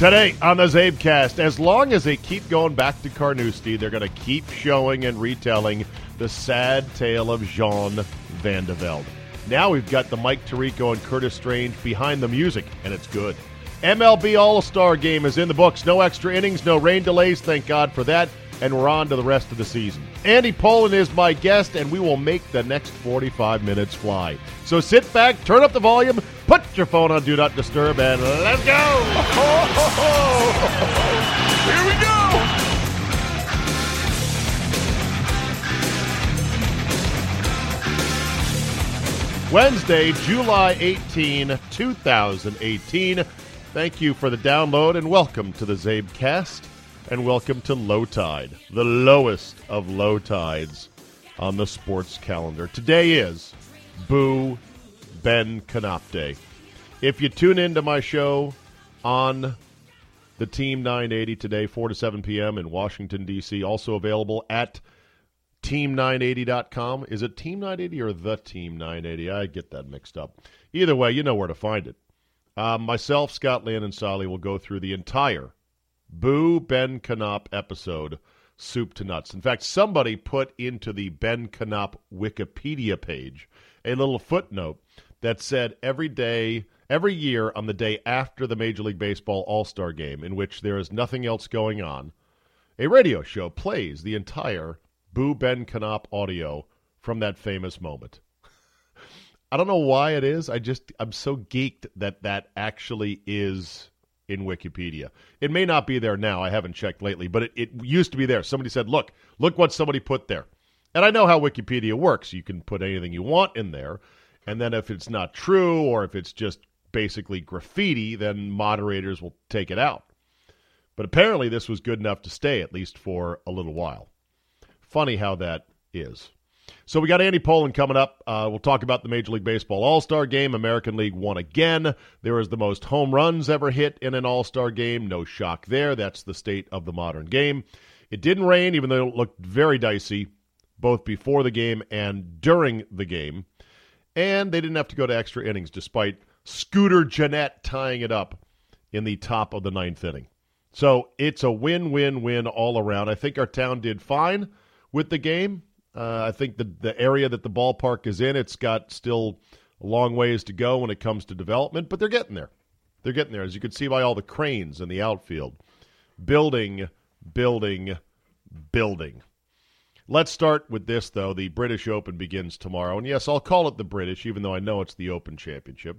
Today on the Czabecast, as long as they keep going back to Carnoustie, they're going to keep showing and retelling the sad tale of Jean Van de Velde. Now we've got the Mike Tirico and Curtis Strange behind the music, and it's good. MLB All Star Game is in the books. No extra innings, no rain delays, thank God for that. And we're on to the rest of the season. Andy Pollin is my guest, and we will make the next 45 minutes fly. So sit back, turn up the volume, put your phone on Do Not Disturb, and let's go! Here we go! Wednesday, July 18, 2018. Thank you for the download and welcome to the Czabecast and welcome to Low Tide, the lowest of low tides on the sports calendar. Today is Boo Ben Canop Day. If you tune into my show on the Team 980 today, 4 to 7 p.m. in Washington, D.C., also available at team980.com. Is it Team 980 or the Team 980? I get that mixed up. Either way, you know where to find it. Uh, myself, Scott Land, and Sally will go through the entire Boo Ben Canop episode, soup to nuts. In fact, somebody put into the Ben Canop Wikipedia page a little footnote that said every day, every year on the day after the Major League Baseball All Star game, in which there is nothing else going on, a radio show plays the entire Boo Ben Canop audio from that famous moment. I don't know why it is. I just I'm so geeked that that actually is in Wikipedia. It may not be there now. I haven't checked lately, but it, it used to be there. Somebody said, "Look, look what somebody put there." And I know how Wikipedia works. You can put anything you want in there, and then if it's not true or if it's just basically graffiti, then moderators will take it out. But apparently this was good enough to stay at least for a little while. Funny how that is. So we got Andy Pollin coming up. Uh, we'll talk about the Major League Baseball All Star Game. American League won again. There is the most home runs ever hit in an All Star game. No shock there. That's the state of the modern game. It didn't rain, even though it looked very dicey both before the game and during the game. And they didn't have to go to extra innings, despite Scooter Gennett tying it up in the top of the ninth inning. So it's a win win win all around. I think our town did fine with the game. Uh, I think the the area that the ballpark is in, it's got still a long ways to go when it comes to development, but they're getting there. They're getting there, as you can see by all the cranes in the outfield. Building, building, building. Let's start with this, though. The British Open begins tomorrow. And yes, I'll call it the British, even though I know it's the Open Championship.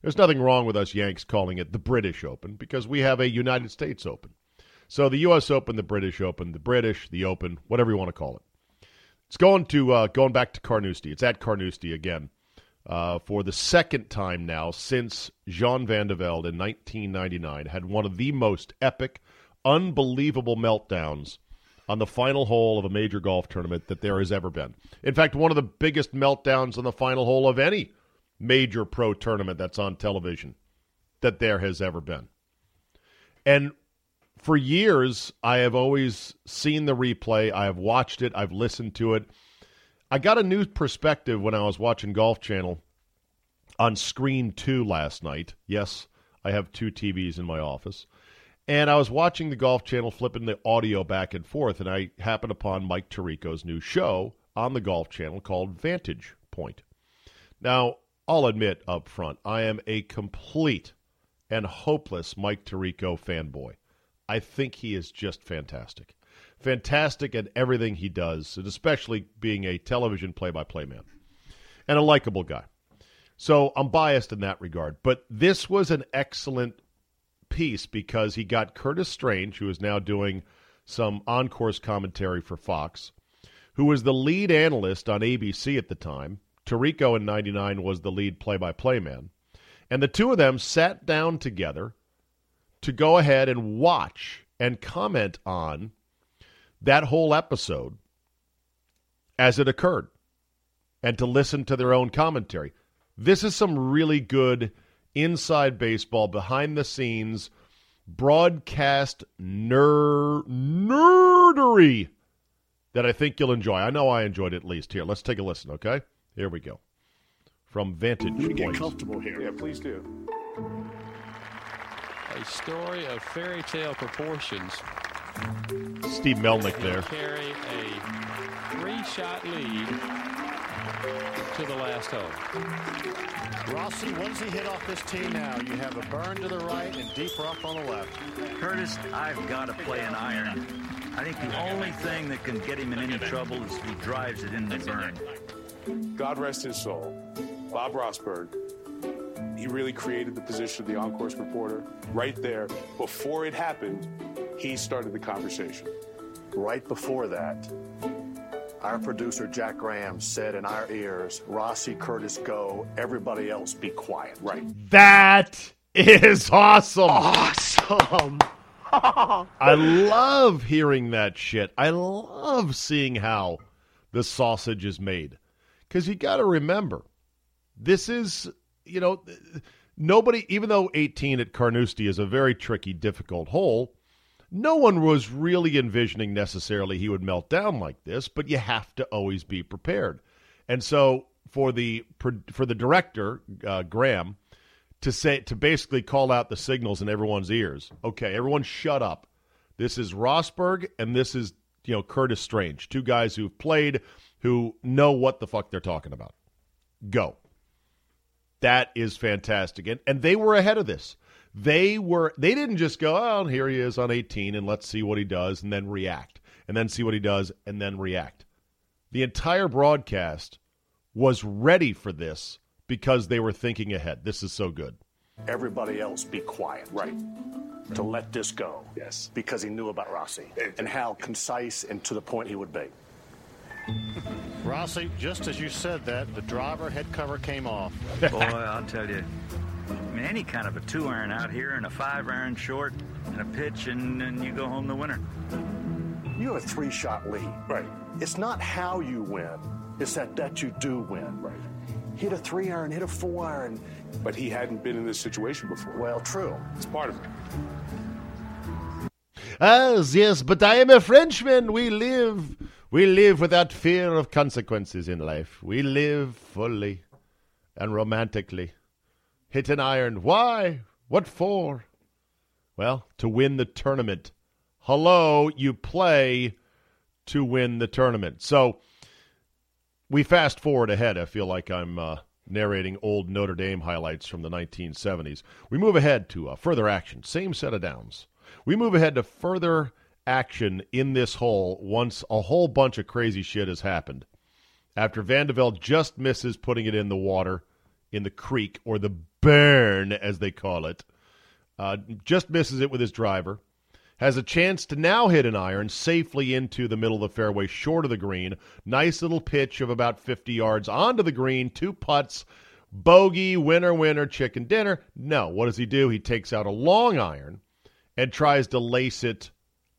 There's nothing wrong with us Yanks calling it the British Open because we have a United States Open. So the U.S. Open, the British Open, the British, the Open, whatever you want to call it. It's going to uh, going back to Carnoustie. It's at Carnoustie again uh, for the second time now since Jean Van de Velde in 1999 had one of the most epic, unbelievable meltdowns on the final hole of a major golf tournament that there has ever been. In fact, one of the biggest meltdowns on the final hole of any major pro tournament that's on television that there has ever been. And for years, I have always seen the replay. I have watched it. I've listened to it. I got a new perspective when I was watching Golf Channel on screen two last night. Yes, I have two TVs in my office. And I was watching the Golf Channel, flipping the audio back and forth, and I happened upon Mike Tirico's new show on the Golf Channel called Vantage Point. Now, I'll admit up front, I am a complete and hopeless Mike Tirico fanboy. I think he is just fantastic. Fantastic at everything he does, and especially being a television play by play man. And a likable guy. So I'm biased in that regard. But this was an excellent piece because he got Curtis Strange, who is now doing some on course commentary for Fox, who was the lead analyst on ABC at the time. Tirico in 99 was the lead play by play man. And the two of them sat down together to go ahead and watch and comment on that whole episode as it occurred and to listen to their own commentary. This is some really good inside baseball, behind the scenes, broadcast ner- nerdery that I think you'll enjoy. I know I enjoyed it at least. Here, let's take a listen, okay? Here we go. From Vantage Let me get comfortable here. Yeah, please do. A story of fairy tale proportions. Steve Melnyk there. carry a three-shot lead to the last hole. Rossi, what does he hit off this tee now? You have a burn to the right and deep rough on the left. Curtis, I've got to play an iron. I think the only thing that can get him in any trouble is if he drives it in the burn. God rest his soul. Bob Rosburg. He really created the position of the on-course reporter right there. Before it happened, he started the conversation. Right before that, our producer Jack Graham said in our ears, Rossi, Curtis, go. Everybody else be quiet. Right. That is awesome. Awesome. I love hearing that shit. I love seeing how the sausage is made. Because you got to remember, this is, you know, nobody, even though 18 at Carnoustie is a very tricky, difficult hole, no one was really envisioning necessarily he would melt down like this, but you have to always be prepared. And so for the for the director, uh, Graham, to say to basically call out the signals in everyone's ears. Okay, everyone shut up. This is Rosburg and this is, you know, Curtis Strange, two guys who've played who know what the fuck they're talking about. Go. That is fantastic. And and they were ahead of this. They were they didn't just go, "Oh, here he is on 18 and let's see what he does and then react." And then see what he does and then react. The entire broadcast was ready for this because they were thinking ahead. This is so good. Everybody else be quiet. Right. To let this go. Yes. Because he knew about Rossi and how concise and to the point he would be. Rossi, just as you said that, the driver head cover came off. Boy, I'll tell you. I mean, any kind of a two iron out here and a five iron short and a pitch, and, then you go home the winner. You have a three shot lead. Right. It's not how you win, it's that that you do win. Right. Hit a three iron, hit a four iron. But he hadn't been in this situation before. Well, true. it's part of it. As yes, but I am a Frenchman. We live, we live without fear of consequences in life. We live fully and romantically. Hit an iron. Why? What for? Well, to win the tournament. Hello, you play to win the tournament. So we fast forward ahead. I feel like I'm uh, narrating old Notre Dame highlights from the 1970s. We move ahead to uh, further action. Same set of downs. We move ahead to further action in this hole once a whole bunch of crazy shit has happened. After Van de Velde just misses putting it in the water, in the creek, or the burn, as they call it, uh, just misses it with his driver, has a chance to now hit an iron safely into the middle of the fairway, short of the green. Nice little pitch of about 50 yards onto the green, two putts, bogey, winner, winner, chicken dinner. No, what does he do? He takes out a long iron and tries to lace it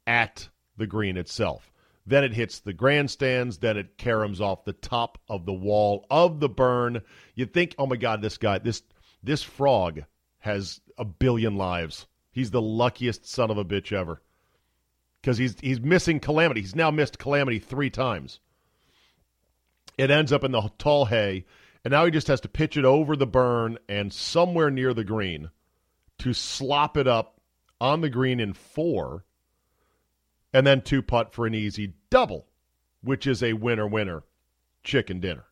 at the green itself. Then it hits the grandstands. Then it caroms off the top of the wall of the burn. You think, oh my God, this guy, this this frog has a billion lives. He's the luckiest son of a bitch ever. Because he's he's missing calamity. He's now missed calamity three times. It ends up in the tall hay, and now he just has to pitch it over the burn and somewhere near the green to slop it up on the green in four, and then two putt for an easy double, which is a winner winner chicken dinner.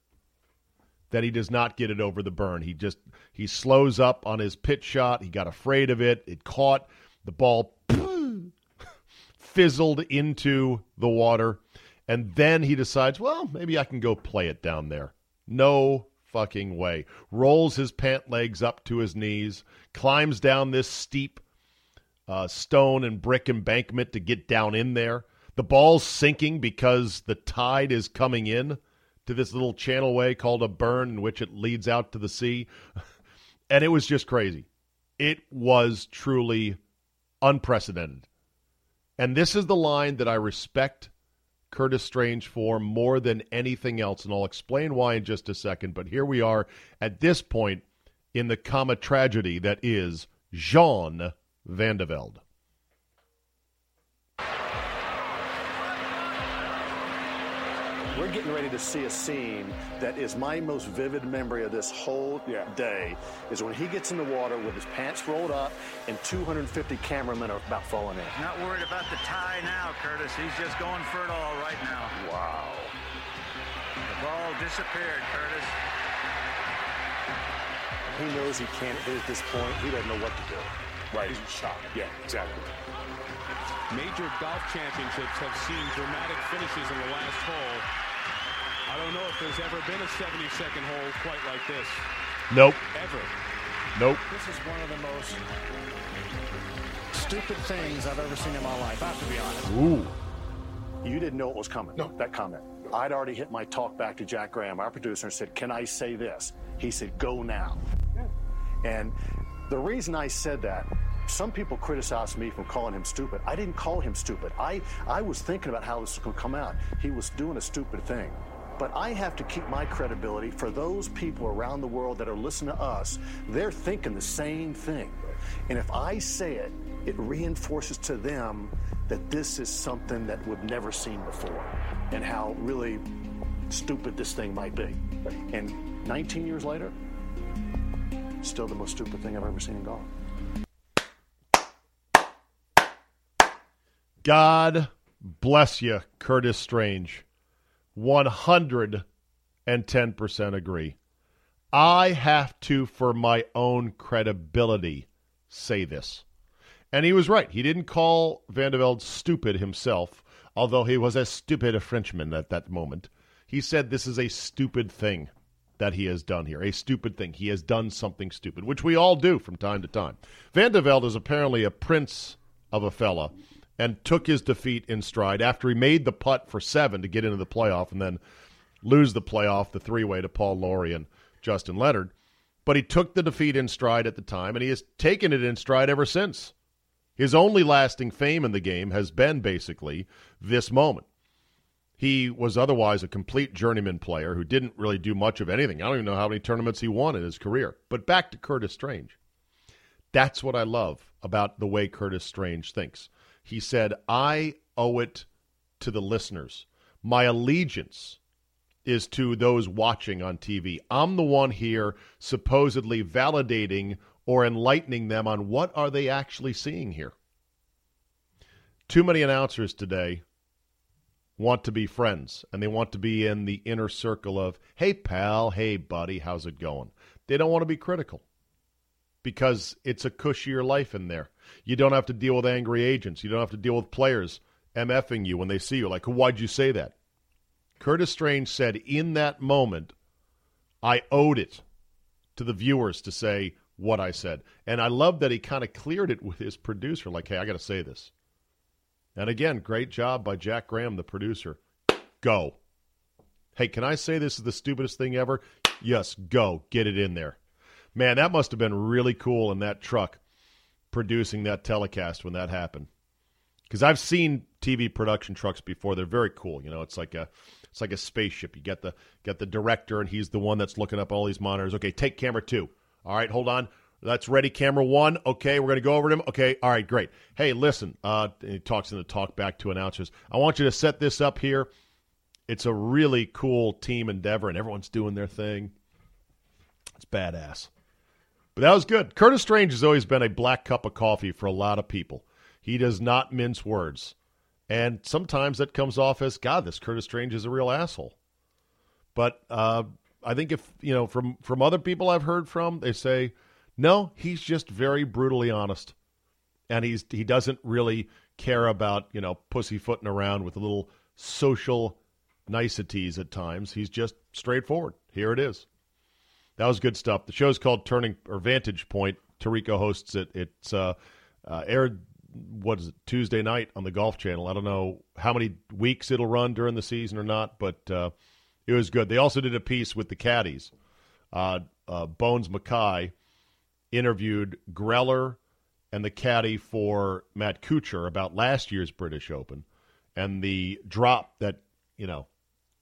That he does not get it over the burn. He just he slows up on his pitch shot. He got afraid of it. It caught the ball fizzled into the water and then he decides, well, maybe I can go play it down there. No fucking way. Rolls his pant legs up to his knees, climbs down this steep uh, stone and brick embankment to get down in there. The ball's sinking because the tide is coming in to this little channelway called a burn, in which it leads out to the sea. and it was just crazy. It was truly unprecedented. And this is the line that I respect Curtis Strange for more than anything else. And I'll explain why in just a second. But here we are at this point in the comma tragedy that is Jean Van We're getting ready to see a scene that is my most vivid memory of this whole Yeah. day is when he gets in the water with his pants rolled up and 250 cameramen are about falling in. Not worried about the tie now, Curtis. He's just going for it all right now. Wow. The ball disappeared, Curtis. He knows he can't hit at this point. He doesn't know what to do. Right. He's shocked. Yeah, exactly. Major golf championships have seen dramatic finishes in the last hole. I don't know if there's ever been a 70-second hole quite like this. Nope. Ever. Nope. This is one of the most stupid things I've ever seen in my life. I have to be honest. Ooh. You didn't know it was coming. No. That comment. I'd already hit my talk back to Jack Graham, our producer, and said, Can I say this? He said, Go now. Yeah. And the reason I said that, some people criticized me for calling him stupid. I didn't call him stupid. I, I was thinking about how this was going to come out. He was doing a stupid thing. But I have to keep my credibility for those people around the world that are listening to us. They're thinking the same thing. And if I say it, it reinforces to them that this is something that we've never seen before and how really stupid this thing might be. And 19 years later, still the most stupid thing I've ever seen in golf. God bless you, Curtis Strange. 110% agree. I have to, for my own credibility, say this. And he was right. He didn't call Van de Velde stupid himself, although he was as stupid a Frenchman at that moment. He said this is a stupid thing that he has done here. A stupid thing. He has done something stupid, which we all do from time to time. Van de Velde is apparently a prince of a fella and took his defeat in stride after he made the putt for seven to get into the playoff and then lose the playoff, the three way to Paul Lawrie and Justin Leonard. But he took the defeat in stride at the time, and he has taken it in stride ever since. His only lasting fame in the game has been basically this moment. He was otherwise a complete journeyman player who didn't really do much of anything. I don't even know how many tournaments he won in his career. But back to Curtis Strange. That's what I love about the way Curtis Strange thinks. He said, I owe it to the listeners. My allegiance is to those watching on TV. I'm the one here supposedly validating or enlightening them on what are they actually seeing here. Too many announcers today want to be friends and they want to be in the inner circle of, hey, pal, hey, buddy, how's it going? They don't want to be critical because it's a cushier life in there. You don't have to deal with angry agents. You don't have to deal with players MFing you when they see you. Like, why'd you say that? Curtis Strange said in that moment, I owed it to the viewers to say what I said. And I love that he kind of cleared it with his producer, like, hey, I got to say this. And again, great job by Jack Graham, the producer. Go. Hey, can I say this is the stupidest thing ever? Yes, go. Get it in there. Man, that must have been really cool in that truck producing that telecast when that happened. Because I've seen TV production trucks before. They're very cool. You know, it's like a it's like a spaceship. You get the get the director, and he's the one that's looking up all these monitors. Okay, take camera two. All right, hold on. That's ready. Camera one. Okay, we're going to go over to him. Okay, all right, great. Hey, listen. Uh, he talks in the talk back to announcers. I want you to set this up here. It's a really cool team endeavor, and everyone's doing their thing. It's badass. But that was good. Curtis Strange has always been a black cup of coffee for a lot of people. He does not mince words. And sometimes that comes off as, God, this Curtis Strange is a real asshole. But uh, I think if you know from from other people I've heard from, they say no, he's just very brutally honest, and he's he doesn't really care about you know pussyfooting around with little social niceties at times. He's just straightforward. Here it is. That was good stuff. The show's called Turning or Vantage Point. Tirico hosts it. It's uh, uh, aired what is it Tuesday night on the Golf Channel. I don't know how many weeks it'll run during the season or not, but uh, it was good. They also did a piece with the caddies. Uh, uh, Bones Mackay interviewed Greller and the caddy for Matt Kuchar about last year's British Open and the drop that you know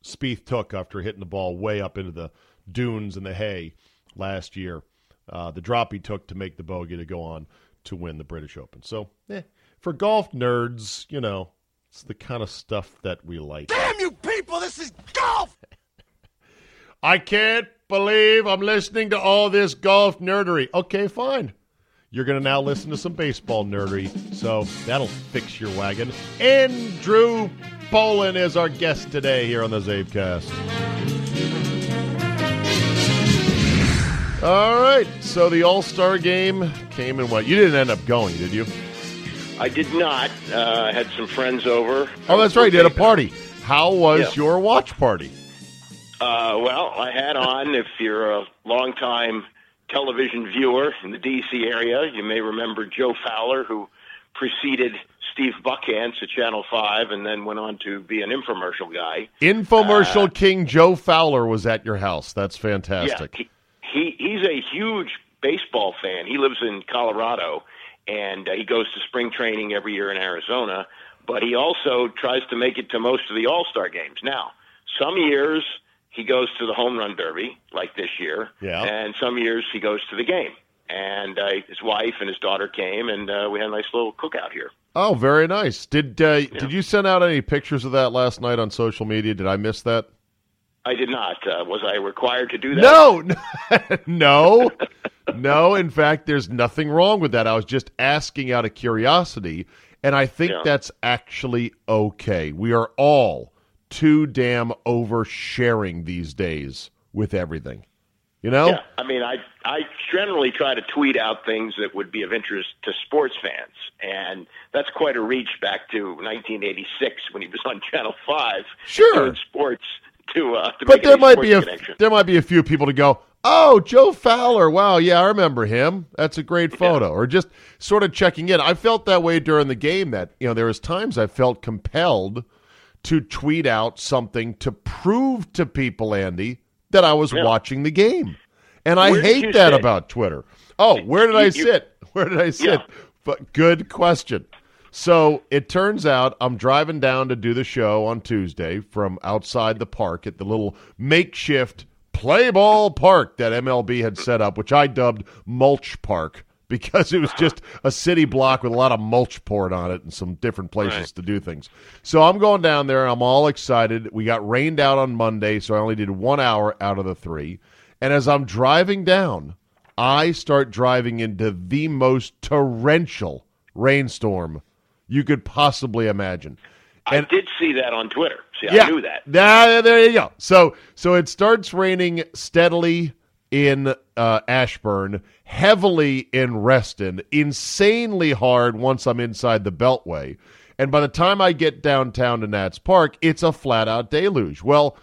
Spieth took after hitting the ball way up into the dunes and the hay last year. Uh, the drop he took to make the bogey to go on to win the British Open. So, eh, for golf nerds, you know, it's the kind of stuff that we like. Damn you people, this is golf! I can't believe I'm listening to all this golf nerdery. Okay, fine. You're going to now listen to some baseball nerdery, so that'll fix your wagon. Andrew Pollin is our guest today here on the Czabecast. All right, so the All Star game came and went. You didn't end up going, did you? I did not. Uh, I had some friends over. Oh, that's right. You had a party. How was Yeah. your watch party? Uh, well, I had on, if you're a longtime television viewer in the D.C. area, you may remember Joe Fowler, who preceded Steve Buckhantz at Channel 5 and then went on to be an infomercial guy. Infomercial King Joe Fowler was at your house. That's fantastic. Yeah, he, he he's a huge baseball fan. He lives in Colorado, and uh, he goes to spring training every year in Arizona. But he also tries to make it to most of the All Star games. Now, some years he goes to the home run derby, like this year, Yeah. and some years he goes to the game. And uh, his wife and his daughter came, and uh, we had a nice little cookout here. Oh, very nice. Did uh, did you send out any pictures of that last night on social media? Did I miss that? I did not. Uh, was I required to do that? No, no, no. In fact, there's nothing wrong with that. I was just asking out of curiosity, and I think Yeah. that's actually okay. We are all too damn oversharing these days with everything. You know? Yeah, I mean, I I generally try to tweet out things that would be of interest to sports fans, and that's quite a reach back to 1986 when he was on Channel Five Sure. sports to uh, to But there might be a connection. there might be a few people to go, "Oh, Joe Fowler. Wow, yeah, I remember him. That's a great photo." Or just sort of checking in. I felt that way during the game that, you know, there was times I felt compelled to tweet out something to prove to people, Andy, that I was Yeah. watching the game. And I hate that sit? about Twitter. Oh, where did I You- you- sit? Where did I sit? Yeah. But good question. So it turns out I'm driving down to do the show on Tuesday from outside the park at the little makeshift play ball park that MLB had set up, which I dubbed Mulch Park because it was just a city block with a lot of mulch poured on it and some different places Right. to do things. So I'm going down there. I'm all excited. We got rained out on Monday, so I only did one hour out of the three. And as I'm driving down, I start driving into the most torrential rainstorm you could possibly imagine. I did see that on Twitter. See, Yeah, I knew that. There you go. So, so it starts raining steadily in uh, Ashburn, heavily in Reston, insanely hard once I'm inside the Beltway, and by the time I get downtown to Nats Park, it's a flat out deluge. Well,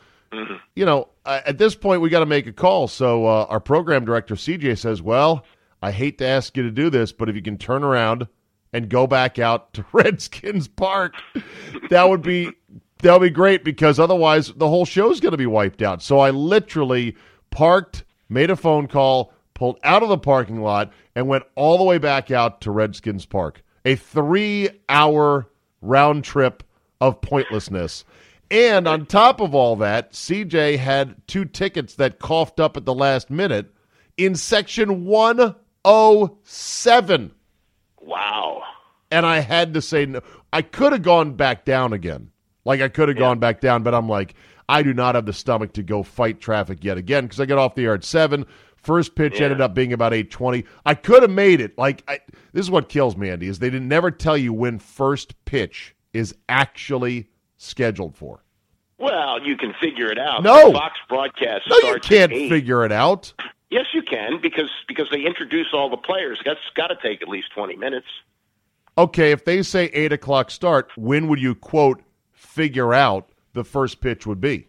you know, at this point we got to make a call. So uh, our program director CJ says, "Well, I hate to ask you to do this, but if you can turn around and go back out to Redskins Park, that would be that would be great because otherwise the whole show's going to be wiped out." So I literally parked, made a phone call, pulled out of the parking lot, and went all the way back out to Redskins Park. A three-hour round trip of pointlessness. And on top of all that, CJ had two tickets that coughed up at the last minute in section 107. Wow. And I had to say no. I could have gone back down again. Like I could have gone back down, but I'm like, I do not have the stomach to go fight traffic yet again because I got off the air at seven. First pitch ended up being about eight twenty. I could have made it. Like I, this is what kills me, Andy, is they didn't never tell you when first pitch is actually scheduled for. Well, you can figure it out. No. The Fox broadcast. No, you can't at 8. figure it out. Yes, you can because because they introduce all the players. That's got to take at least twenty minutes. Okay, if they say eight o'clock start, when would you quote figure out the first pitch would be?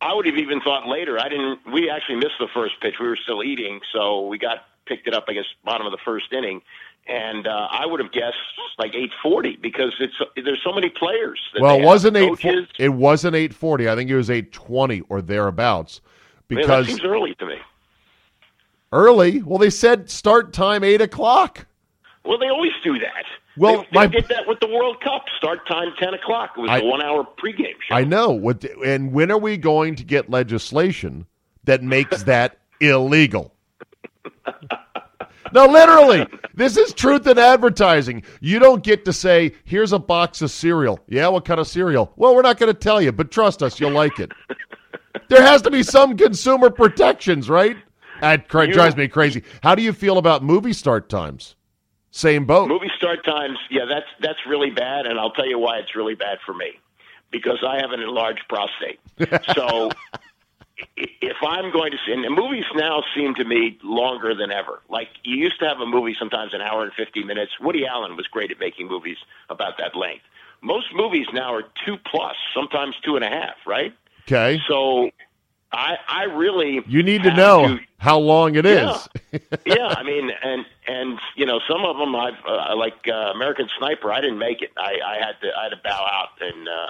I would have even thought later. I didn't. We actually missed the first pitch. We were still eating, so we got picked it up. I guess bottom of the first inning, and uh, I would have guessed like eight forty because it's there's so many players. That Well, it wasn't eight. coaches. It wasn't eight forty. I think it was eight twenty or thereabouts. Man, that Because seems early to me. Early, well, they said start time eight o'clock. Well, they always do that. Well, they, my- did that with the World Cup. Start time ten o'clock. It was I- a one-hour pregame show. I know. What? And when are we going to get legislation that makes that illegal? No, literally. This is truth in advertising. You don't get to say, here's a box of cereal. Yeah, what kind of cereal? Well, we're not going to tell you, but trust us, you'll like it. There has to be some consumer protections, right? That cra- drives me crazy. How do you feel about movie start times? Same boat. Movie start times, yeah, that's that's really bad, and I'll tell you why it's really bad for me because I have an enlarged prostate. So if I'm going to see, and the movies now seem to me longer than ever. Like you used to have a movie sometimes an hour and fifty minutes. Woody Allen was great at making movies about that length. Most movies now are two plus, sometimes two and a half, right? Okay. So I I really You need to know how long it is. Yeah. yeah, I mean, and and you know, some of them I've uh, like uh, American Sniper. I didn't make it. I, I had to I had to bow out and uh,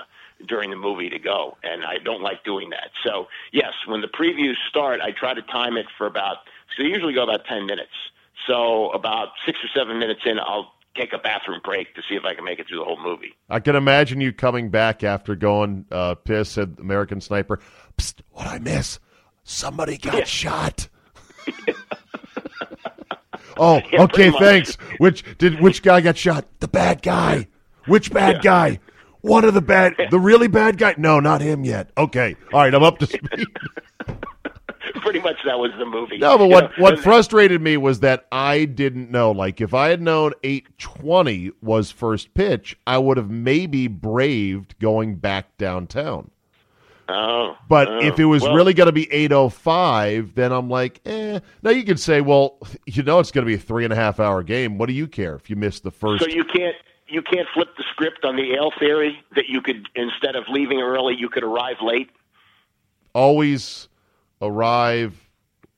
during the movie to go, and I don't like doing that. So yes, when the previews start, I try to time it for about. So they usually go about ten minutes. So about six or seven minutes in, I'll take a bathroom break to see if I can make it through the whole movie. I can imagine you coming back after going uh, piss at American Sniper. Psst, what I miss? Somebody got shot. oh, Yeah, okay, much. thanks. Which did which guy got shot? The bad guy. Which bad guy? One of the bad, the really bad guy? No, not him yet. Okay, all right, I'm up to speed. Pretty much that was the movie. No, but You what know, what frustrated me was that I didn't know. Like, if I had known eight twenty was first pitch, I would have maybe braved going back downtown. Oh, But oh, if it was well, really going to be eight oh five, then I'm like, eh. Now you could say, well, you know, it's going to be a three and a half hour game. What do you care if you miss the first? So you can't you can't flip the script on the ale theory that you could instead of leaving early, you could arrive late. always arrive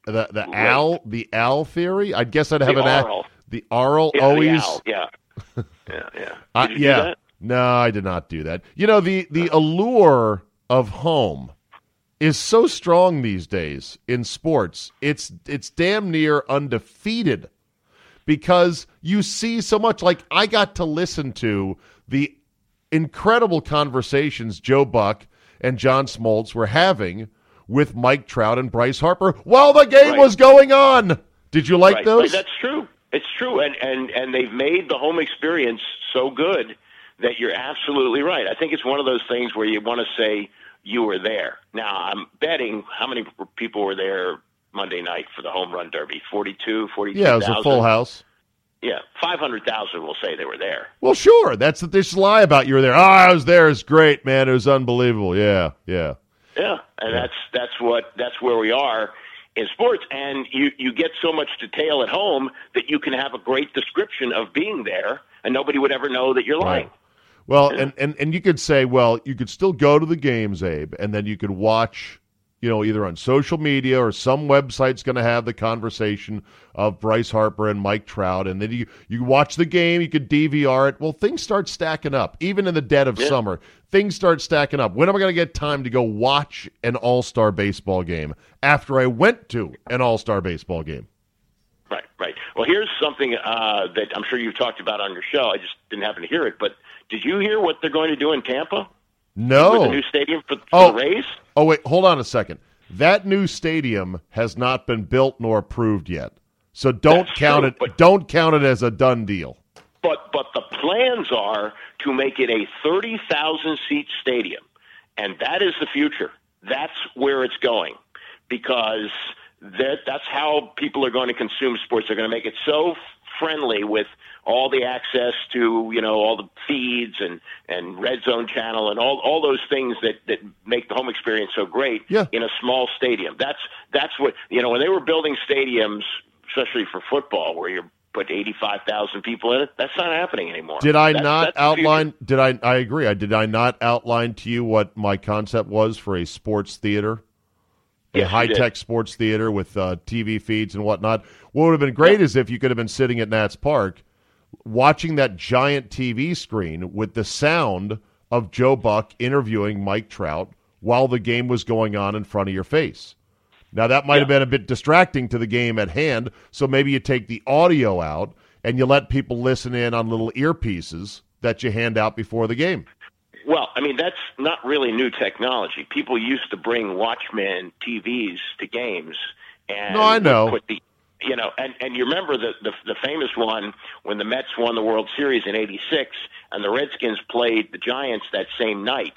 the the owl the owl theory. I guess I'd have The an a- the aural Yeah, the always. owl, yeah, yeah, yeah. I- Did you do yeah. No, I did not do that. You know, the the allure of home is so strong these days in sports. It's it's damn near undefeated because you see so much like I got to listen to the incredible conversations Joe Buck and John Smoltz were having with Mike Trout and Bryce Harper while the game Right. was going on. Did you like right, those? That's true. It's true, and and and they've made the home experience so good that you're absolutely right. I think it's one of those things where you want to say you were there. Now I'm betting how many people were there Monday night for the home run derby? 42, 42,000? yeah, it was a full house. Yeah, five hundred thousand will say they were there. Well, sure. That's the they just lie about you were there. Oh, I was there. It's great, man. It was unbelievable. Yeah, yeah. Yeah, and that's that's what that's where we are in sports. And you you get so much detail at home that you can have a great description of being there, and nobody would ever know that you're lying. Well, and, and and you could say, well, you could still go to the games, Abe, and then you could watch, you know, either on social media or some website's going to have the conversation of Bryce Harper and Mike Trout, and then you you watch the game, you could DVR it. Well, things start stacking up, even in the dead of Yeah. summer. Things start stacking up. When am I going to get time to go watch an All Star baseball game after I went to an All Star baseball game? Right, right. Well, here's something uh, that I'm sure you've talked about on your show. I just didn't happen to hear it, but did you hear what they're going to do in Tampa No. with the new stadium for, for Oh. the Rays? Oh wait, hold on a second. That new stadium has not been built nor approved yet. So don't That's count true, it but- don't count it as a done deal. But but the plans are to make it a thirty thousand seat stadium, and that is the future. That's where it's going, because that that's how people are going to consume sports. They're going to make it so friendly with all the access to you know all the feeds and and red zone channel and all all those things that that make the home experience so great Yeah. in a small stadium. That's that's what you know when they were building stadiums, especially for football, where you're put eighty five thousand people in it. That's not happening anymore. Did I That's- not that's outline? Did I? I agree. I did. I not outline to you what my concept was for a sports theater, a Yes, high tech sports theater with uh, TV feeds and whatnot. What would have been great is if you could have been sitting at Nats Park, watching that giant TV screen with the sound of Joe Buck interviewing Mike Trout while the game was going on in front of your face. Now that might have been a bit distracting to the game at hand, so maybe you take the audio out and you let people listen in on little earpieces that you hand out before the game. Well, I mean that's not really new technology. People used to bring Watchman TVs to games, and No, I know. Put the, you know, and and you remember the, the the famous one when the Mets won the World Series in '86, and the Redskins played the Giants that same night,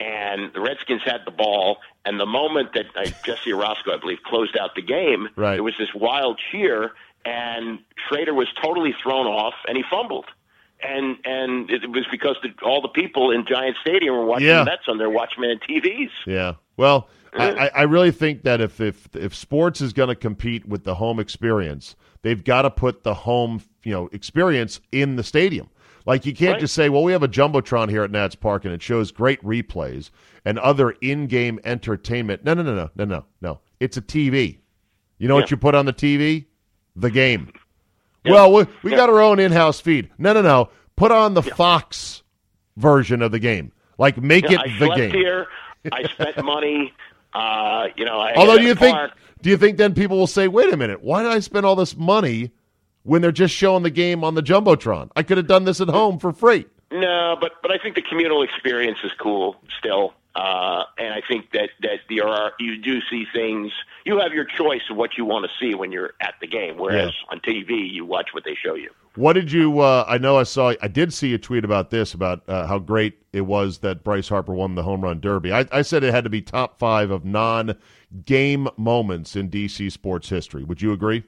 and the Redskins had the ball, and the moment that uh, Jesse Orosco, I believe, closed out the game, Right. there was this wild cheer, and Schroeder was totally thrown off, and he fumbled. And and it was because the, all the people in Giant Stadium were watching Yeah. the Mets on their Watchman TVs. Yeah. Well, I, I- really think that if if if sports is going to compete with the home experience, they've got to put the home you know experience in the stadium. Like you can't Right. just say, "Well, we have a jumbotron here at Nats Park and it shows great replays and other in-game entertainment." No, no, no, no, no, no, no. It's a TV. You know what you put on the TV? The game. Well, we, we got our own in-house feed. No, no, no. Put on the Fox version of the game. Like make Yeah, it I the game. here. I spent money. Uh, you know, I Although, do you think park. do you think then people will say, "Wait a minute, why did I spend all this money when they're just showing the game on the jumbotron? I could have done this at home for free." No, but but I think the communal experience is cool still, uh, and I think that that there are you do see things. You have your choice of what you want to see when you're at the game, whereas on TV you watch what they show you. What did you? Uh, I know I saw. I did see a tweet about this about uh, how great it was that Bryce Harper won the home run derby. I, I said it had to be top five of non-game moments in DC sports history. Would you agree?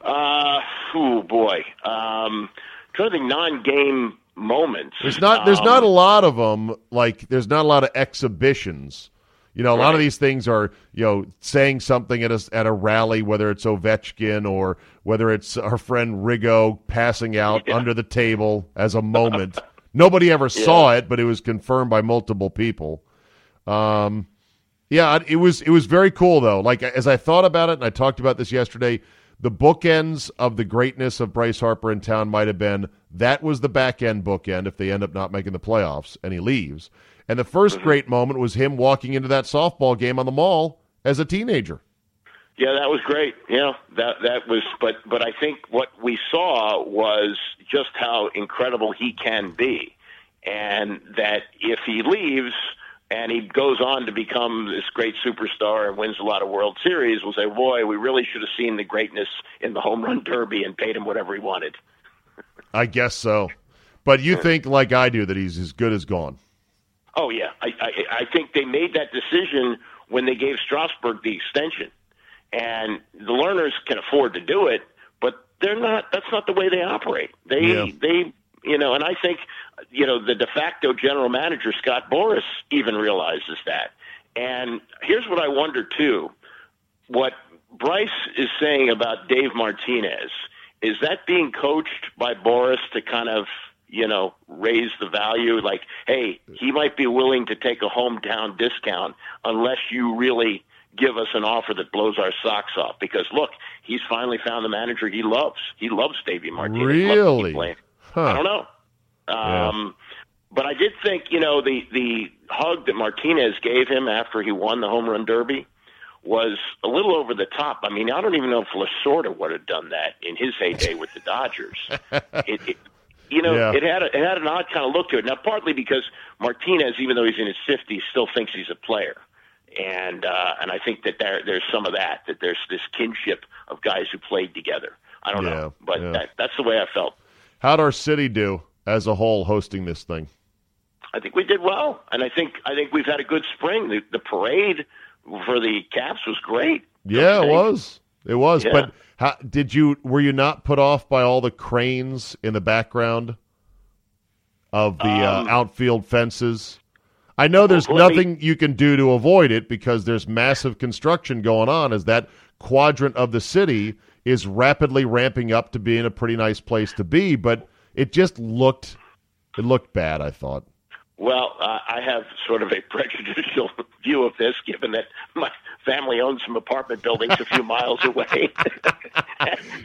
Uh, oh boy, um, trying to think non-game moments. There's not. There's Um, not a lot of them. Like there's not a lot of exhibitions. You know, a lot of these things are you know saying something at a at a rally, whether it's Ovechkin or whether it's our friend Rigo passing out Yeah. under the table as a moment. Nobody ever saw it, but it was confirmed by multiple people. Um, yeah, it was it was very cool though. Like as I thought about it, and I talked about this yesterday, the bookends of the greatness of Bryce Harper in town might have been that was the back end bookend if they end up not making the playoffs and he leaves. And the 1st mm-hmm. great moment was him walking into that softball game on the mall as a teenager. Yeah, that was great. Yeah, that that was. But but I think what we saw was just how incredible he can be, and that if he leaves and he goes on to become this great superstar and wins a lot of World Series, we'll say, boy, we really should have seen the greatness in the home run derby and paid him whatever he wanted. I guess so. But you think like I do that he's as good as gone. Oh yeah, I, I I think they made that decision when they gave Strasburg the extension, and the Lerners can afford to do it, but they're not. That's not the way they operate. They Yeah. they you know, and I think you know the de facto general manager Scott Boras even realizes that. And here's what I wonder too: what Bryce is saying about Dave Martinez is that being coached by Boras to kind of you know raise the value like hey he might be willing to take a hometown discount unless you really give us an offer that blows our socks off because look he's finally found the manager he loves he loves Davey Martinez Loves Really? playing. Huh. I don't know um but I did think you know the the hug that Martinez gave him after he won the home run derby was a little over the top. I mean, I don't even know if Lasorda would have done that in his heyday with the Dodgers. it, it, you know, Yeah. it had a, it had an odd kind of look to it. Now, partly because Martinez, even though he's in his fifties, still thinks he's a player, and uh, and I think that there there's some of that that there's this kinship of guys who played together. I don't Yeah, know, but yeah. that, that's the way I felt. How'd our city do as a whole hosting this thing? I think we did well, and I think I think we've had a good spring. The, the parade for the Caps was great. Yeah, it was. It was. Yeah. But how, did you were you not put off by all the cranes in the background of the Um, uh, outfield fences? I know there's Let me- nothing you can do to avoid it because there's massive construction going on as that quadrant of the city is rapidly ramping up to being a pretty nice place to be, but it just looked it looked bad, I thought. Well, uh, I have sort of a prejudicial view of this, given that my family owns some apartment buildings a few miles away.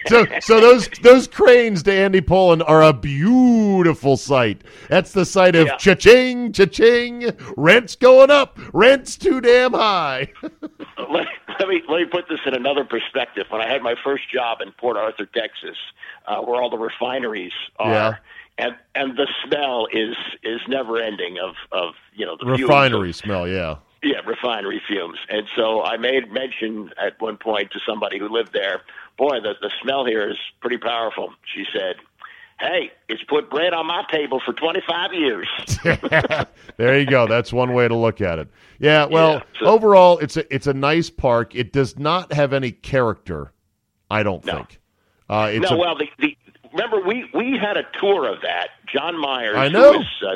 So, so those those cranes to Andy Pollin are a beautiful sight. That's the sight of Yeah. cha-ching, cha-ching, rents going up, rents too damn high. let, me let me put this in another perspective. When I had my first job in Port Arthur, Texas, uh, where all the refineries are, Yeah. and and the smell is is never ending of of you know the fumes Refinery smell, yeah. Yeah, refinery fumes. And so I made mention at one point to somebody who lived there, boy, the, the smell here is pretty powerful. She said, Hey, it's put bread on my table for 25 years. there you go. That's one way to look at it. Yeah. Well, Yeah, so- overall, it's a it's a nice park. It does not have any character. I don't No. think. Uh, it's no, a, well, the, the remember we we had a tour of that. John Myers, I know. who was uh,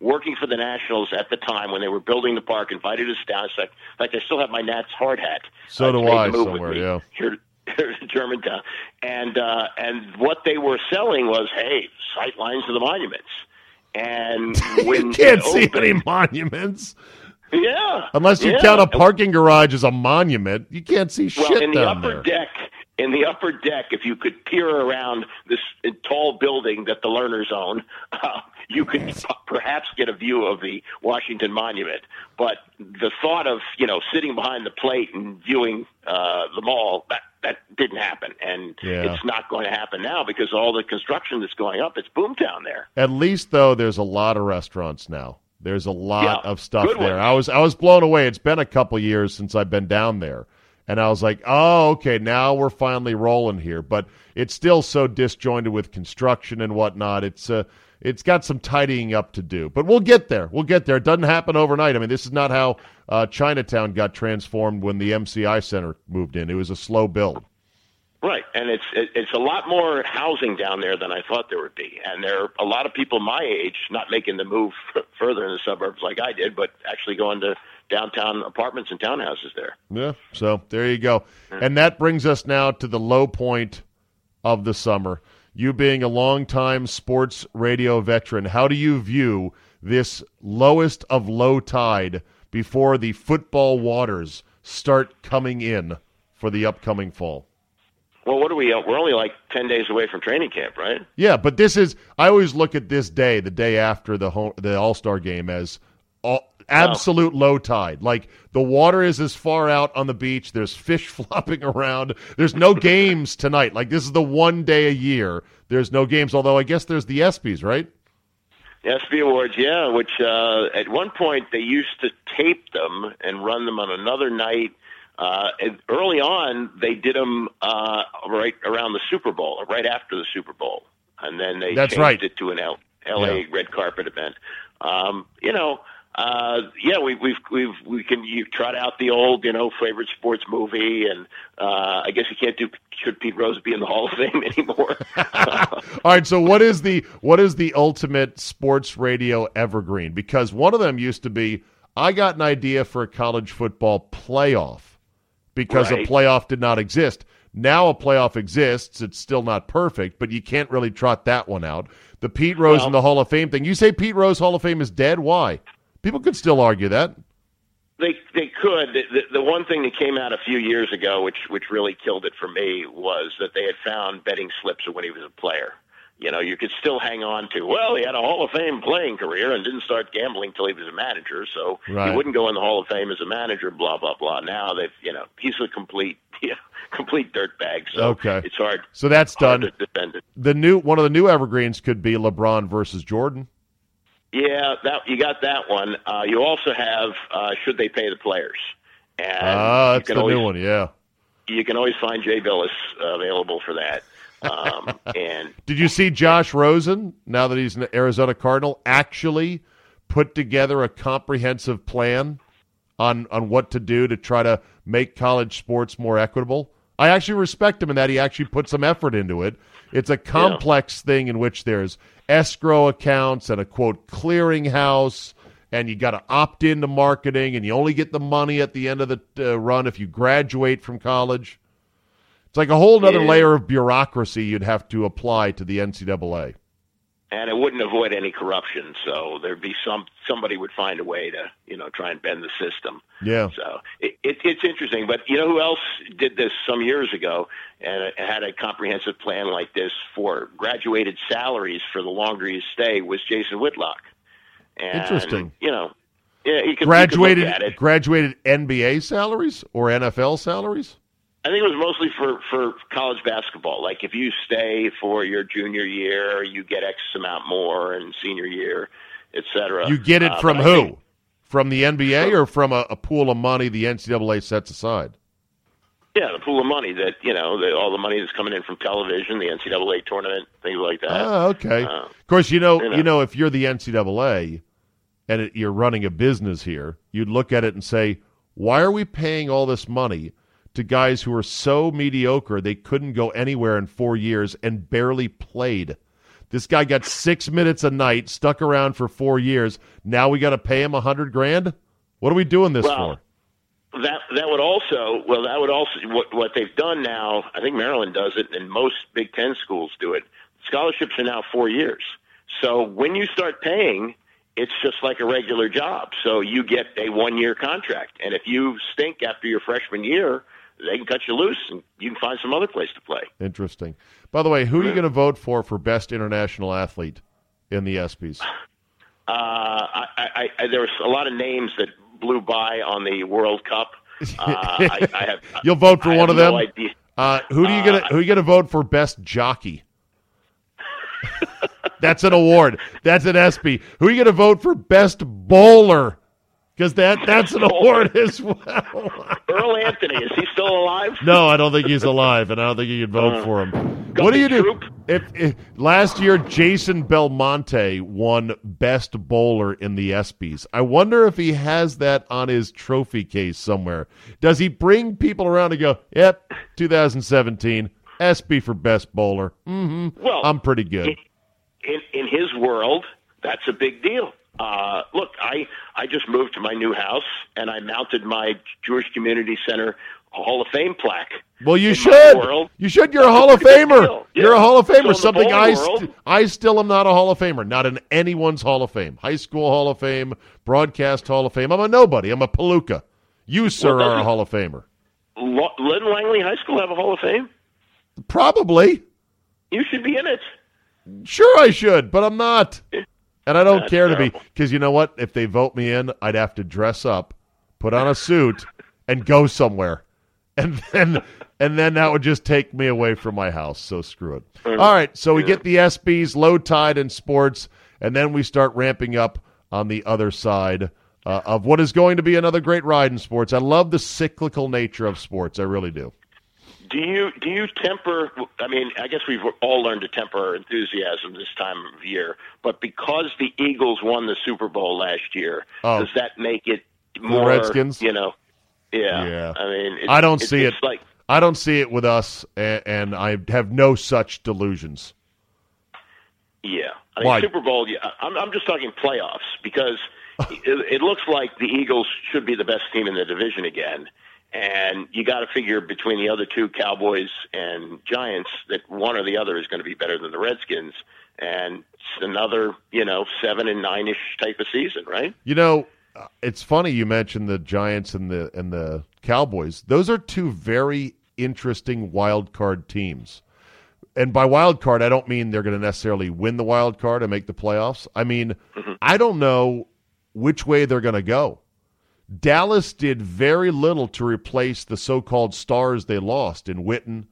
working for the Nationals at the time when they were building the park, invited us down. It's like, like I still have my Nats hard hat. So uh, do I the move with somewhere, yeah. Here, here in Germantown, and uh, and what they were selling was, hey, sight lines of the monuments. And when you can't see opened- any monuments yeah, unless you yeah. count a parking garage as a monument. You can't see Well, shit in the upper there. deck, in the upper deck, if you could peer around this tall building that the Lerners own, uh, you could p- perhaps get a view of the Washington Monument. But the thought of you know sitting behind the plate and viewing uh, the mall that that didn't happen, and Yeah. it's not going to happen now because all the construction that's going up. It's boomtown there. At least though, there's a lot of restaurants now. There's a lot Yeah, of stuff there. I was I was blown away. It's been a couple years since I've been down there, and I was like, oh, okay, now we're finally rolling here. But it's still so disjointed with construction and whatnot. It's uh, it's got some tidying up to do. But we'll get there. We'll get there. It doesn't happen overnight. I mean, this is not how uh, Chinatown got transformed when the MCI Center moved in. It was a slow build. Right, and it's it's a lot more housing down there than I thought there would be, and there are a lot of people my age not making the move further in the suburbs like I did, but actually going to downtown apartments and townhouses there. Yeah. So there you go. And that brings us now to the low point of the summer. You being a longtime sports radio veteran, how do you view this lowest of low tide before the football waters start coming in for the upcoming fall? Well, what are we? Uh, we're only like ten days away from training camp, right? Yeah, but this is I always look at this day, the day after the home, the All-Star game as all, absolute low tide. Like the water is as far out on the beach, there's fish flopping around. There's no games tonight. Like this is the one day a year there's no games, although I guess there's the ESPYs, right? ESPY Awards, yeah. Which uh, at one point they used to tape them and run them on another night. Uh, early on, they did them uh, right around the Super Bowl, or right after the Super Bowl, and then they That's changed right. it to an L- L.A. Yeah. red carpet event. Um, you know, uh, yeah, we, we've we've we can you trot out the old you know favorite sports movie, and uh, I guess you can't do should Pete Rose be in the Hall of Fame anymore. All right, so what is the what is the ultimate sports radio evergreen? Because one of them used to be I got an idea for a college football playoff because Right. a playoff did not exist. Now a playoff exists. It's still not perfect, but you can't really trot that one out. The Pete Rose Well- and the Hall of Fame thing. You say Pete Rose Hall of Fame is dead? Why? People could still argue that. They they could. The, the, one thing that came out a few years ago, which which really killed it for me, was that they had found betting slips of when he was a player. You know, you could still hang on to. Well, he had a Hall of Fame playing career and didn't start gambling till he was a manager, so Right. he wouldn't go in the Hall of Fame as a manager. Blah blah blah. Now they've you know he's a complete you know, complete dirtbag. So Okay. it's hard. So that's hard done. to defend it. The new one of the new evergreens could be LeBron versus Jordan. Yeah, that you got that one. Uh, you also have uh, should they pay the players? And Ah, that's the always, new one. Yeah. you can always find Jay Bilas uh, available for that. Um, and Did you see Josh Rosen, now that he's an Arizona Cardinal, actually put together a comprehensive plan on on what to do to try to make college sports more equitable? I actually respect him in that he actually put some effort into it. It's a complex thing in which there's escrow accounts and a quote clearinghouse, and you got to opt into marketing, and you only get the money at the end of the uh, run if you graduate from college. It's like a whole other Yeah. layer of bureaucracy you'd have to apply to the NCAA. And it wouldn't avoid any corruption. So there'd be some somebody would find a way to you know try and bend the system. Yeah. So it, it, it's interesting. But you know who else did this some years ago and had a comprehensive plan like this for graduated salaries for the longer you stay was Jason Whitlock. And, Interesting. You know, yeah, you could, graduated You could look at it. graduated NBA salaries or NFL salaries? I think it was mostly for for college basketball. Like if you stay for your junior year, you get X amount more, and senior year, et cetera. You get it Uh, from who? think- from the NBA or from a, a pool of money the NCAA sets aside? Yeah, the pool of money that you know, the, all the money that's coming in from television, the NCAA tournament, things like that. Oh, okay. Uh, of course, you know, you know. you know, if you're the NCAA and it, you're running a business here, you'd look at it and say, "Why are we paying all this money to guys who are so mediocre they couldn't go anywhere in four years and barely played?" This guy got six minutes a night, stuck around for four years. Now we got to pay him a hundred grand. What are we doing this Well, for? That that would also well that would also what what they've done now. I think Maryland does it, and most Big Ten schools do it. Scholarships are now four years. So when you start paying, it's just like a regular job. So you get a one year contract, and if you stink after your freshman year, they can cut you loose, and you can find some other place to play. Interesting. By the way, who are you going to vote for for best international athlete in the ESPYS? Uh, I, I, I, there was a lot of names that blew by on the World Cup. Uh, I, I have, You'll vote for I one of them. no idea. Uh, who do you gonna who you gonna vote for best jockey? That's an award. That's an ESPY. Who are you gonna vote for best bowler? Because that that's an award as well. Earl Anthony is he still alive? no, I don't think he's alive, and I don't think you can vote for him. What do you do? If, if last year Jason Belmonte won best bowler in the ESPYS, I wonder if he has that on his trophy case somewhere. Does he bring people around and go, "Yep, 2017 ESPY for best bowler"? Mm-hmm. Well, I'm pretty good. in in his world, that's a big deal. Uh, look, I I just moved to my new house and I mounted my Jewish Community Center Hall of Fame plaque. Well, you should. You should. You're a Hall of Famer. You're a Hall of Famer. in Something I st- I still am not a Hall of Famer. Not in anyone's Hall of Fame. High school Hall of Fame, broadcast Hall of Fame. I'm a nobody. I'm a palooka. You, sir, Well, are a Hall of Famer. Lynn Langley High School have a Hall of Fame? Probably. You should be in it. Sure, I should, but I'm not. And I don't That's care to be because you know what? If they vote me in, I'd have to dress up, put on a suit, and go somewhere, and then and then that would just take me away from my house. So screw it. All right, so we get the ESPYs, low tide in sports, and then we start ramping up on the other side uh, of what is going to be another great ride in sports. I love the cyclical nature of sports. I really do. Do you do you temper? I mean, I guess we've all learned to temper our enthusiasm this time of year. But because the Eagles won the Super Bowl last year, Oh. does that make it the more? Redskins? You know, yeah. Yeah. I mean, it's, I don't it's, see it's it. Like I don't see it with us, and, and I have no such delusions. Yeah, I mean Why? Super Bowl. Yeah, I'm I'm just talking playoffs because it, it looks like the Eagles should be the best team in the division again, and you got to figure between the other two Cowboys and Giants that one or the other is going to be better than the Redskins, and it's another you know seven and nine ish type of season, right? You know, uh, it's funny you mentioned the Giants and the and the Cowboys. Those are two very interesting wild card teams. And by wild card, I don't mean they're going to necessarily win the wild card and make the playoffs. I mean, I don't know which way they're going to go. Dallas did very little to replace the so-called stars they lost in Witten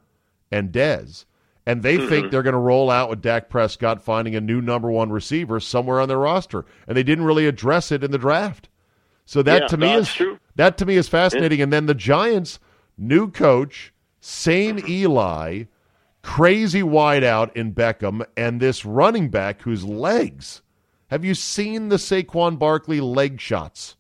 and Dez. And they think mm-hmm. they're going to roll out with Dak Prescott finding a new number one receiver somewhere on their roster. And they didn't really address it in the draft. So that Yeah, to me is true. that to me is fascinating. And then the Giants, new coach, same Eli, crazy wideout in Beckham, and this running back whose legs. Have you seen the Saquon Barkley leg shots?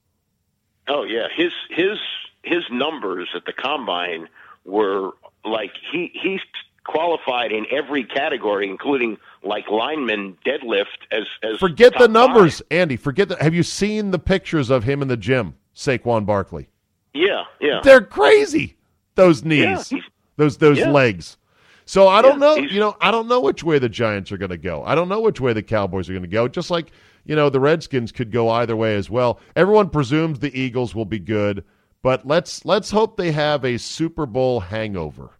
Oh yeah, his his his numbers at the combine were like he he's qualified in every category, including like lineman deadlift. As as forget the numbers, five. Andy. Forget that. Have you seen the pictures of him in the gym, Saquon Barkley? Yeah, yeah. They're crazy. Those knees, he's- those those yeah. legs. So I don't Yeah, know. You know, I don't know which way the Giants are going to go. I don't know which way the Cowboys are going to go. Just like you know, the Redskins could go either way as well. Everyone presumes the Eagles will be good, but let's let's hope they have a Super Bowl hangover.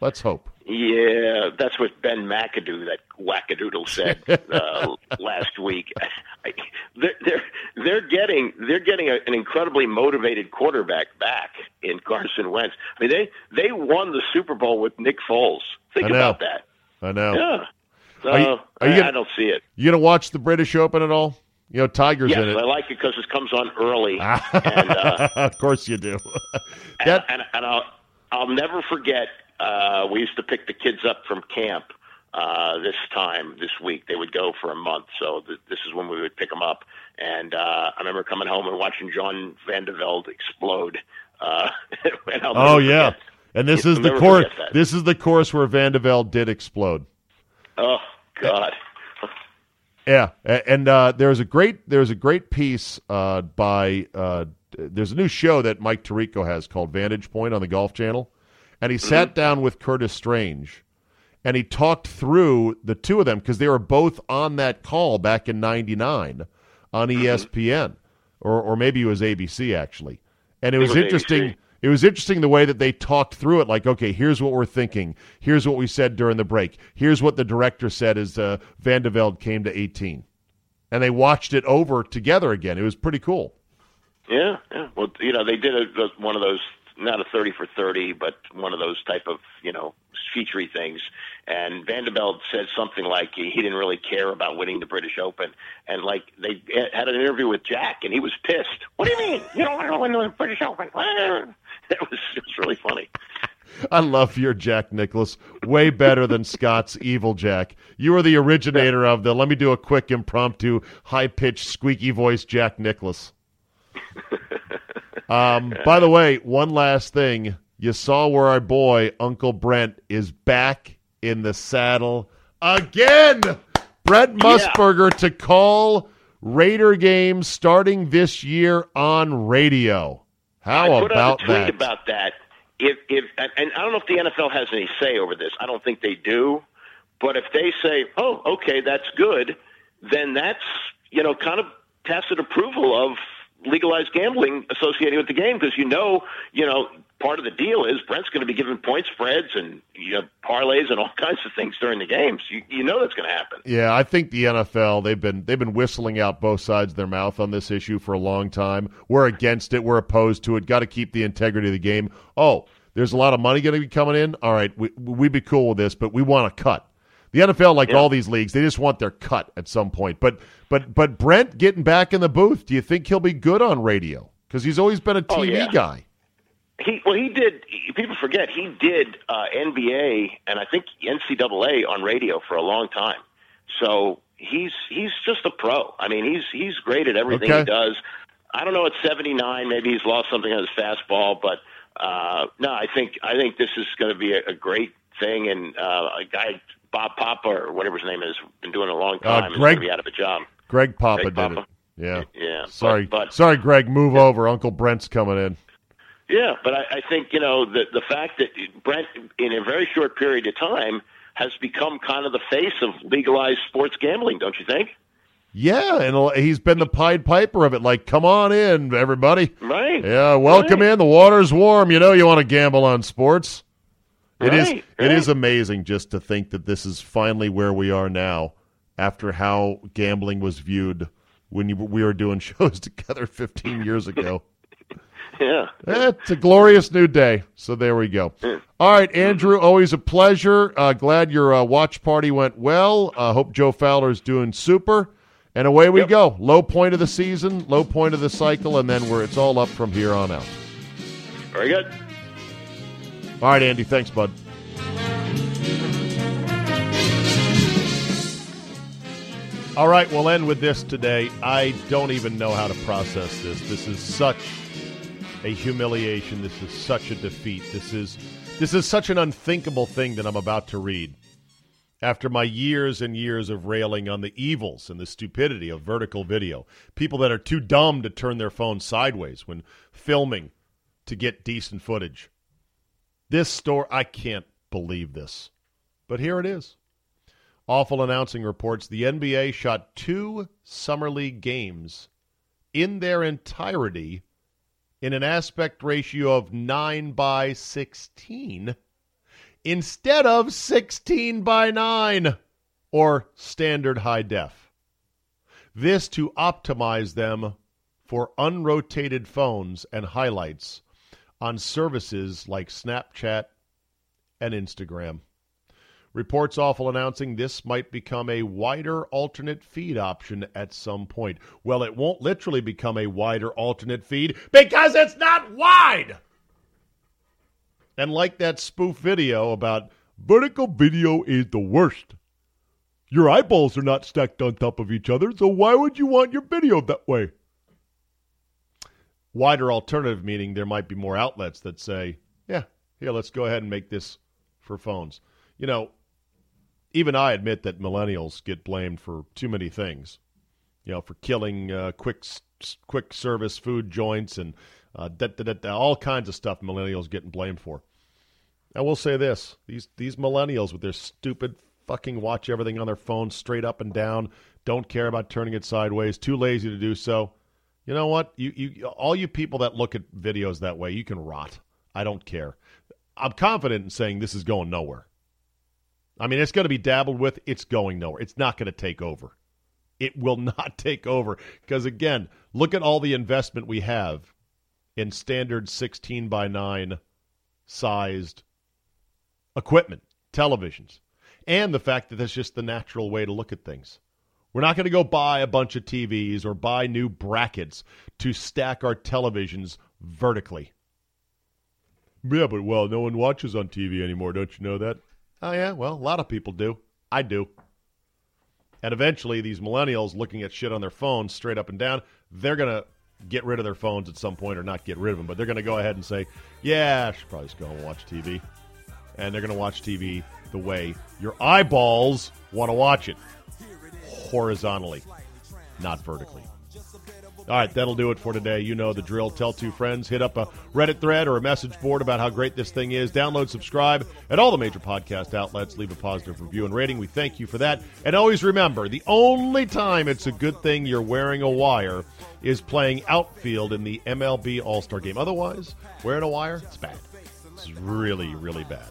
Let's hope. Yeah, that's what Ben McAdoo, that wackadoodle, said uh, last week. I, they're, they're they're getting they're getting a, an incredibly motivated quarterback back in Carson Wentz. I mean, they they won the Super Bowl with Nick Foles. Think about that. I know. Yeah. So Are you- are you I, gonna- I don't see it. You gonna watch the British Open at all? You know, Tiger's Yes, in it. I like it because it comes on early, and uh, of course you do. and, that and, and I'll I'll never forget. Uh, we used to pick the kids up from camp. Uh, this time this week they would go for a month, so th- this is when we would pick them up. And uh, I remember coming home and watching John Van de Velde explode. Uh, and I'll Oh yeah, forget. and this You'll is the course. This is the course where Van de Velde did explode. Oh God. Yeah, and uh, there's a great there's a great piece uh, by uh, there's a new show that Mike Tirico has called Vantage Point on the Golf Channel, and he sat down with Curtis Strange, and he talked through the two of them because they were both on that call back in '99 on ESPN, or or maybe it was ABC actually, and it was was interesting. ABC. It was interesting the way that they talked through it. Like, okay, here's what we're thinking. Here's what we said during the break. Here's what the director said as uh, Van de Velde came to 18, and they watched it over together again. It was pretty cool. Yeah, yeah. Well, you know, they did a, one of those, not a thirty for thirty, but one of those type of, you know, featurey things. And Van de Velde said something like he, he didn't really care about winning the British Open, and like they had an interview with Jack, and he was pissed. What do you mean? You don't want to win the British Open? It was it was really funny. I love your Jack Nicklaus. Way better than Scott's evil Jack. You are the originator of the let me do a quick impromptu, high pitched, squeaky voice Jack Nicklaus. Um, by the way, one last thing. You saw where our boy, Uncle Brent, is back in the saddle again. Brent Musburger to call Raider games starting this year on radio. How I put about out a tweet that? about that. If if and and I don't know if the NFL has any say over this. I don't think they do. But if they say, "Oh, okay, that's good," then that's you know kind of tacit approval of legalized gambling associated with the game because you know you know part of the deal is Brent's going to be giving point spreads and you know parlays and all kinds of things during the games. You you know that's going to happen. Yeah, I think the NFL they've been they've been whistling out both sides of their mouth on this issue for a long time. We're against it. We're opposed to it. Got to keep the integrity of the game. Oh, there's a lot of money going to be coming in. All right, we we'd be cool with this, but we want a cut. The NFL, like Yeah. all these leagues, they just want their cut at some point. But but but Brent getting back in the booth, do you think he'll be good on radio? Because he's always been a TV Oh, yeah. guy. He well, he did. People forget he did uh, NBA and I think NCAA on radio for a long time. So he's he's just a pro. I mean, he's he's great at everything Okay. he does. I don't know at 79, maybe he's lost something on his fastball, but uh, no, I think I think this is going to be a, a great thing. And uh, a guy Bob Papa or whatever his name is, been doing it a long Uh, time. is Greg- be out of a job. Greg Papa Greg did Papa. it. Yeah. Yeah, Sorry, but- but- sorry, Greg. Move over. Uncle Brent's coming in. Yeah, but I, I think you know the the fact that Brent, in a very short period of time, has become kind of the face of legalized sports gambling. Don't you think? Yeah, and he's been the Pied Piper of it. Like, come on in, everybody. Right. Yeah, welcome Right. in. The water's warm. You know you want to gamble on sports. It is. Right, It is amazing just to think that this is finally where we are now, after how gambling was viewed when you, we were doing shows together 15 years ago. Yeah. It's a glorious new day. So there we go. All right, Andrew, always a pleasure. Uh, glad your uh, watch party went well. Uh, hope Joe Fowler's doing super. And away we Yep. go. Low point of the season, low point of the cycle, and then we're, it's all up from here on out. Very good. All right, Andy. Thanks, bud. All right, we'll end with this today. I don't even know how to process this. This is such a humiliation. This is such a defeat. This is This is such an unthinkable thing that I'm about to read. After my years and years of railing on the evils and the stupidity of vertical video, people that are too dumb to turn their phone sideways when filming to get decent footage. This store, I can't believe this. But here it is. Awful announcing reports the NBA shot two Summer League games in their entirety in an aspect ratio of 9 by 16 instead of 16 by 9 or standard high def. This to optimize them for unrotated phones and highlights on services like Snapchat and Instagram. Reports awful announcing this might become a wider alternate feed option at some point. Well, it won't literally become a wider alternate feed because it's not wide. And like that spoof video about vertical video is the worst. Your eyeballs are not stacked on top of each other, so why would you want your video that way? Wider alternative meaning there might be more outlets that say, yeah, here, let's go ahead and make this for phones. You know, even I admit that millennials get blamed for too many things. You know, for killing uh, quick quick service food joints and uh, da, da, da, all kinds of stuff. Millennials getting blamed for. I will say this: these these millennials with their stupid fucking watch everything on their phone straight up and down, don't care about turning it sideways, too lazy to do so. You know what? You you all you people that look at videos that way, you can rot. I don't care. I'm confident in saying this is going nowhere. I mean, it's going to be dabbled with. It's going nowhere. It's not going to take over. It will not take over because, again, look at all the investment we have in standard 16 by 9 sized equipment, televisions, and the fact that that's just the natural way to look at things. We're not going to go buy a bunch of TVs or buy new brackets to stack our televisions vertically. Yeah, but well, no one watches on TV anymore. Don't you know that? Oh, yeah? Well, a lot of people do. I do. And eventually, these millennials looking at shit on their phones straight up and down, they're going to get rid of their phones at some point or not get rid of them, but they're going to go ahead and say, yeah, I should probably just go and watch TV. And they're going to watch TV the way your eyeballs want to watch it horizontally, not vertically. All right, that'll do it for today. You know the drill. Tell two friends, hit up a Reddit thread or a message board about how great this thing is. Download, subscribe at all the major podcast outlets. Leave a positive review and rating. We thank you for that. And always remember the only time it's a good thing you're wearing a wire is playing outfield in the MLB All Star game. Otherwise, wearing a wire, it's bad. It's really, really bad.